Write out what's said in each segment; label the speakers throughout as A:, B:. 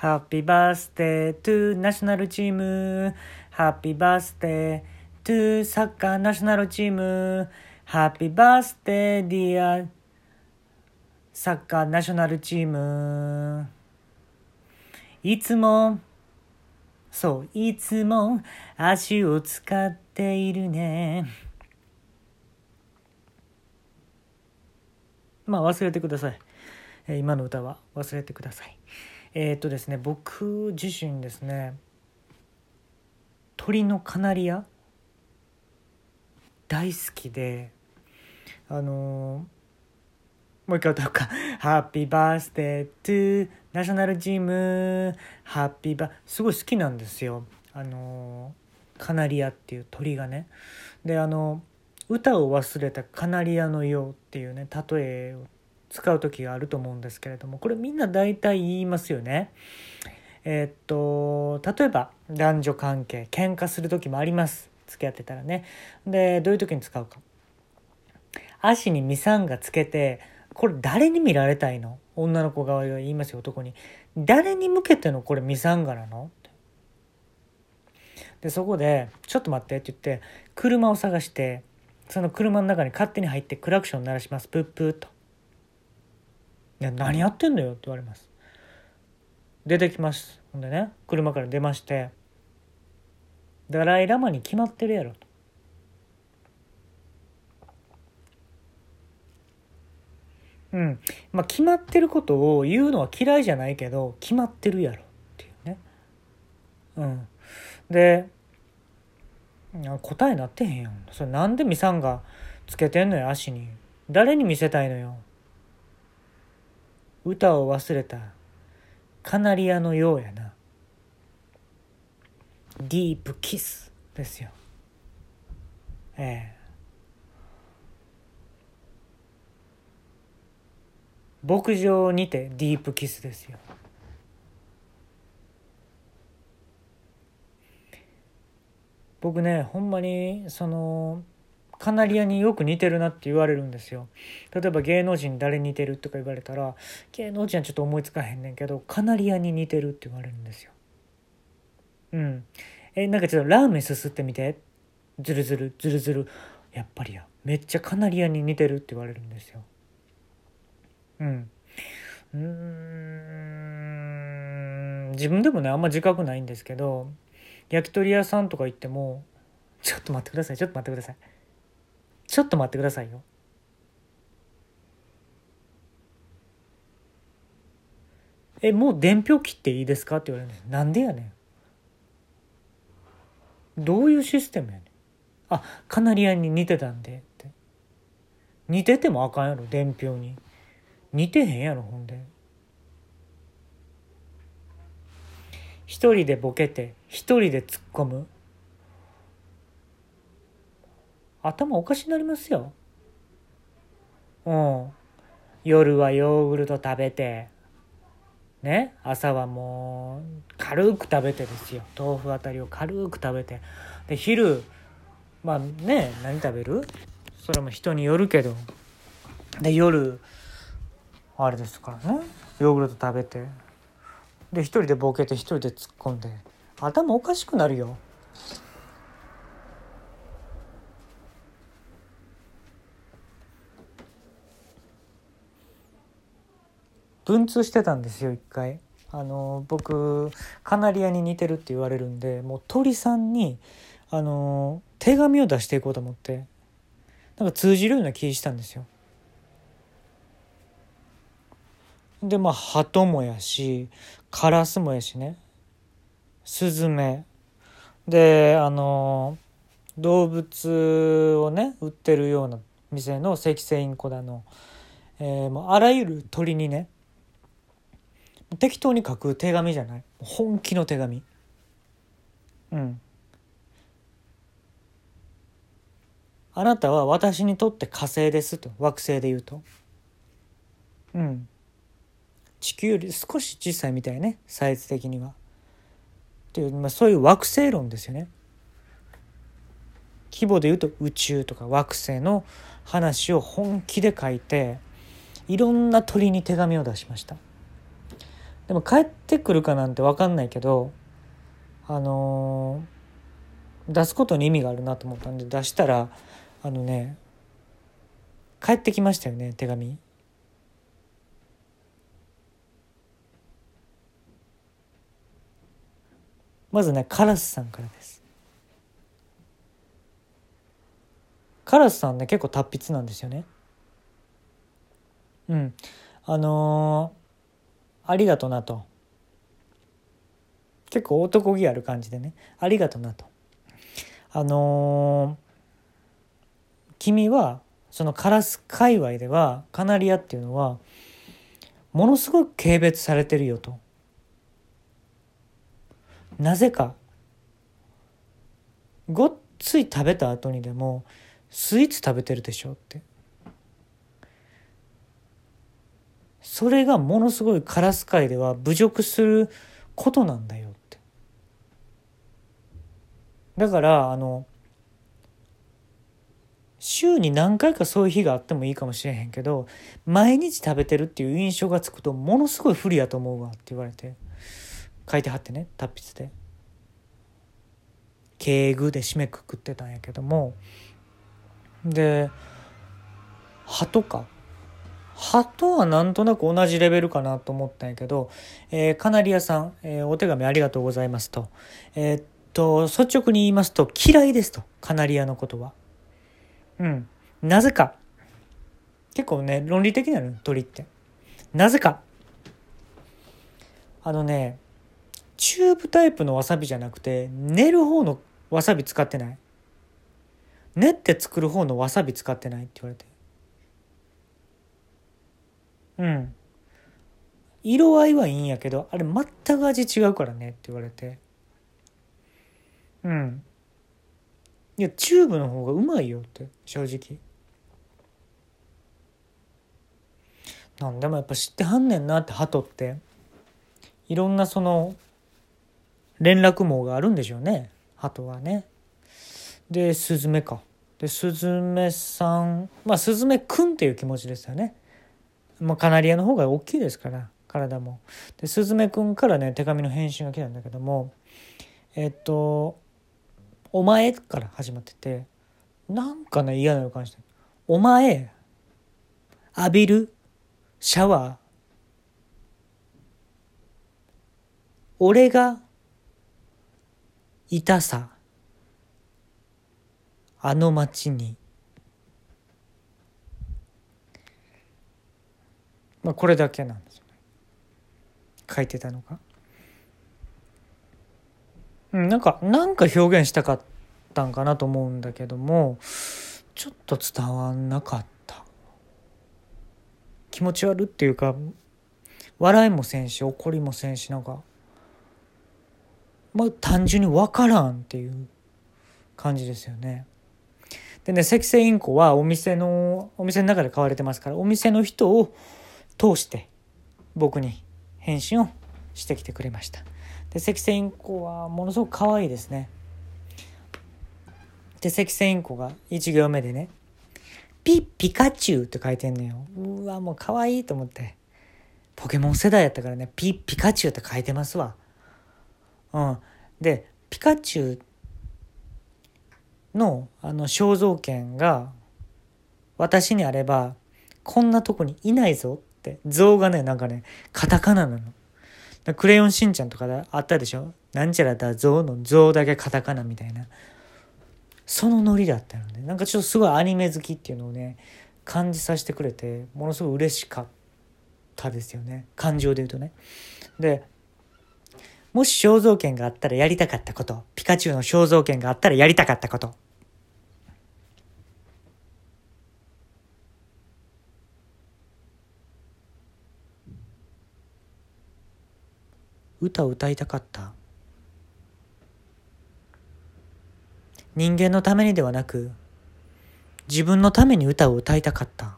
A: ハッピーバースデートゥーナショナルチームハッピーバースデートゥーサッカーナショナルチームハッピーバースデーディアサッカーナショナルチームいつもそういつも足を使っているね。まあ忘れてください、今の歌は忘れてください。えーとですね僕自身ですね鳥のカナリア大好きであのもう一回歌おうか。ハッピーバースデートゥーナショナルチームハッピーバーすごい好きなんですよ。あのカナリアっていう鳥がね。であの歌を忘れたカナリアのようっていうね例えを使う時があると思うんですけれどもこれみんな大体言いますよね。えーっと例えば男女関係喧嘩する時もあります付き合ってたらね。でどういう時に使うか。足にミサンがつけてこれ誰に見られたいの？女の子側が言いますよ男に誰に向けてのこれミサンガなの？でそこで「ちょっと待って」って言って車を探してその車の中に勝手に入ってクラクション鳴らしますプップーと「や何やってんのよ」って言われます。出てきます。ほんでね車から出まして「ダライ・ラマに決まってるやろ」と。うん。まあ、決まってることを言うのは嫌いじゃないけど決まってるやろっていうね。うん、で答えなってへんやん。それなんでミサンがつけてんのよ足に。誰に見せたいのよ。歌を忘れた。カナリアのようやな。ディープキスですよ。ええ。牧場にてディープキスですよ。僕ねほんまにそのカナリアによく似てるなって言われるんですよ。例えば芸能人誰似てるとか言われたら芸能人はちょっと思いつかへんねんけどカナリアに似てるって言われるんですよ。うん。えなんかちょっとラーメンすすってみて。ズルズルズルズル。やっぱりや。めっちゃカナリアに似てるって言われるんですよ。うん。うん。自分でもねあんま自覚ないんですけど焼き鳥屋さんとか行ってもちょっと待ってくださいちょっと待ってください。ちょっと待ってくださいよ。えもう伝票切っていいですか？って言われるんですなんでやねん。どういうシステムやねん。あカナリアに似てたんで。って。似ててもあかんやろ伝票に。似てへんやろほんで。一人でボケて一人で突っ込む。頭おかしになりますよ。うん。夜はヨーグルト食べて。ね？朝はもう軽く食べてですよ。豆腐あたりを軽く食べて。で昼まあね何食べる？それも人によるけど。で夜あれですからね。ヨーグルト食べて。で一人でボケて一人で突っ込んで。頭おかしくなるよ。文通してたんですよ一回。あの僕カナリアに似てるって言われるんでもう鳥さんにあの手紙を出していこうと思ってなんか通じるような気したんですよ。でまあ鳩もやしカラスもやしね。スズメ。であの動物をね売ってるような店のセキセインコだの、えーもうあらゆる鳥にね適当に書く手紙じゃない？本気の手紙。うん。あなたは私にとって火星ですと。惑星で言うと。うん。地球より少し小さいみたいね。サイズ的には。っていう、まあ、そういう惑星論ですよね。規模で言うと宇宙とか惑星の話を本気で書いていろんな鳥に手紙を出しました。でも帰ってくるかなんて分かんないけどあのー、出すことに意味があるなと思ったんで出したらあのね帰ってきましたよね手紙。まずねカラスさんからです。カラスさんね結構達筆なんですよね。うん。あのー、ありがとなと。結構男気ある感じでね。ありがとなと。あのー、君はそのカラス界隈ではカナリアっていうのはものすごく軽蔑されてるよと。なぜか。ごっつい食べた後にでもスイーツ食べてるでしょって。それがものすごいカラス界では侮辱することなんだよって。だからあの週に何回かそういう日があってもいいかもしれへんけど毎日食べてるっていう印象がつくとものすごい不利やと思うわって言われて。書いてはってね達筆で。敬具で締めくくってたんやけども。で鳩か。鳩はなんとなく同じレベルかなと思ったんやけど、えー、カナリアさん、えー、お手紙ありがとうございますと。えー、っと、率直に言いますと嫌いですと、カナリアのことは。うん。なぜか。結構ね、論理的なの鳥って。なぜか。あのね、チューブタイプのわさびじゃなくて練る方のわさび使ってない練って作る方のわさび使ってないって言われてうん色合いはいいんやけどあれ全く味違うからねって言われてうんいやチューブの方がうまいよって正直なんでもやっぱ知ってはんねんなって鳩っていろんなその連絡網があるんでしょうね鳩はね。でスズメか。でスズメさんまあスズメくんっていう気持ちですよね。まあ、カナリアの方が大きいですから体も。でスズメくんからね手紙の返信が来たんだけどもえっと「お前」から始まっててなんかね嫌な予感して「お前浴びる？シャワー？俺がいたさ？あの町にまあこれだけなんですよね。書いてたのが。うんなんかなんか表現したかったんかなと思うんだけどもちょっと伝わんなかった。気持ち悪っていうか笑いもせんし怒りもせんしなんかまあ単純に分からんっていう感じですよね。でね積成イインコはお店のお店の中で買われてますからお店の人を通して僕に返信をしてきてくれました。で積成インコはものすごく可愛いですね。で積成インコが1行目でね「ピッピカチュウ」って書いてんのよ。うわもう可愛いと思って。ポケモン世代やったからね「ピッピカチュウ」って書いてますわ。うん、でピカチュウのあの肖像権が私にあればこんなとこにいないぞっ像がねなんかねカタカナなの。クレヨンしんちゃんとかであったでしょ？なんちゃらだ像の像だけカタカナみたいな。そのノリだったのね。なんかちょっとすごいアニメ好きっていうのをね感じさせてくれてものすごい嬉しかったですよね感情で言うとね。でもし肖像権があったらやりたかったこと。ピカチュウの肖像権があったらやりたかったこと。歌を歌いたかった。人間のためにではなく、自分のために歌を歌いたかった。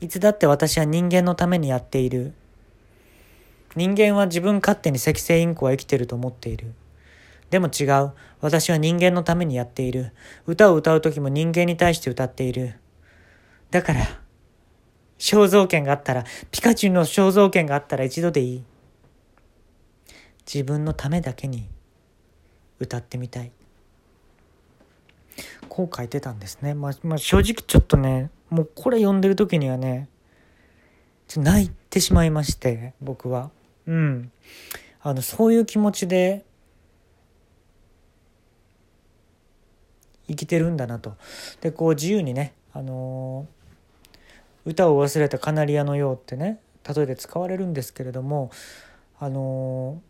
A: いつだって私は人間のためにやっている。人間は自分勝手に赤星インコは生きてると思っている。でも違う。私は人間のためにやっている。歌を歌う時も人間に対して歌っている。だから、肖像権があったら、ピカチュウの肖像権があったら一度でいい。自分のためだけに歌ってみたい。こう書いてたんですね。まあ、まあ、正直ちょっとね、もうこれ読んでる時にはね、ちょ泣いてしまいまして、僕は。うん。あの、そういう気持ちで生きてるんだなと。で、こう自由にね、あのー、歌を忘れたカナリアのようってね、例えで使われるんですけれども、あの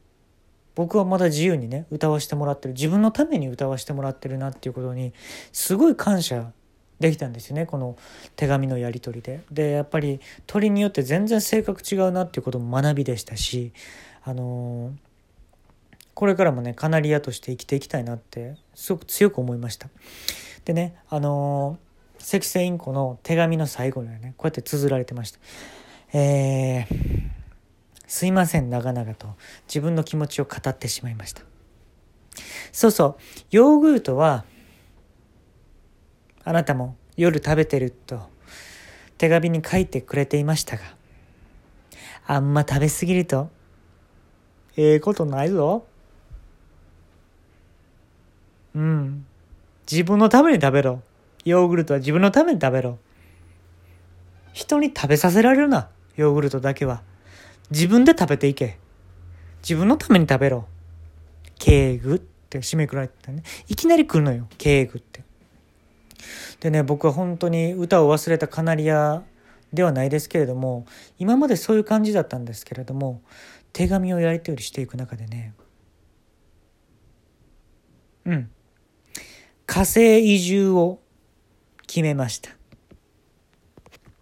A: 僕はまだ自由にね歌わせてもらってる自分のために歌わせてもらってるなっていうことにすごい感謝できたんですよねこの手紙のやり取りで。でやっぱり鳥によって全然性格違うなっていうことも学びでしたしあの、これからもねカナリアとして生きていきたいなってすごく強く思いました。でねあのー、赤星インコの手紙の最後にはねこうやって綴られてました。えーすいません、長々と自分の気持ちを語ってしまいました。そうそう、ヨーグルトは、あなたも夜食べてると手紙に書いてくれていましたが、あんま食べ過ぎると、ええー、ことないぞ。うん。自分のために食べろ。ヨーグルトは自分のために食べろ。人に食べさせられるな、ヨーグルトだけは。自分で食べていけ。自分のために食べろ。敬具って締めくられてたね。いきなり来るのよ、敬具って。でね、僕は本当に歌を忘れたカナリアではないですけれども、今までそういう感じだったんですけれども、手紙をやり取りしていく中でね、うん。火星移住を決めました。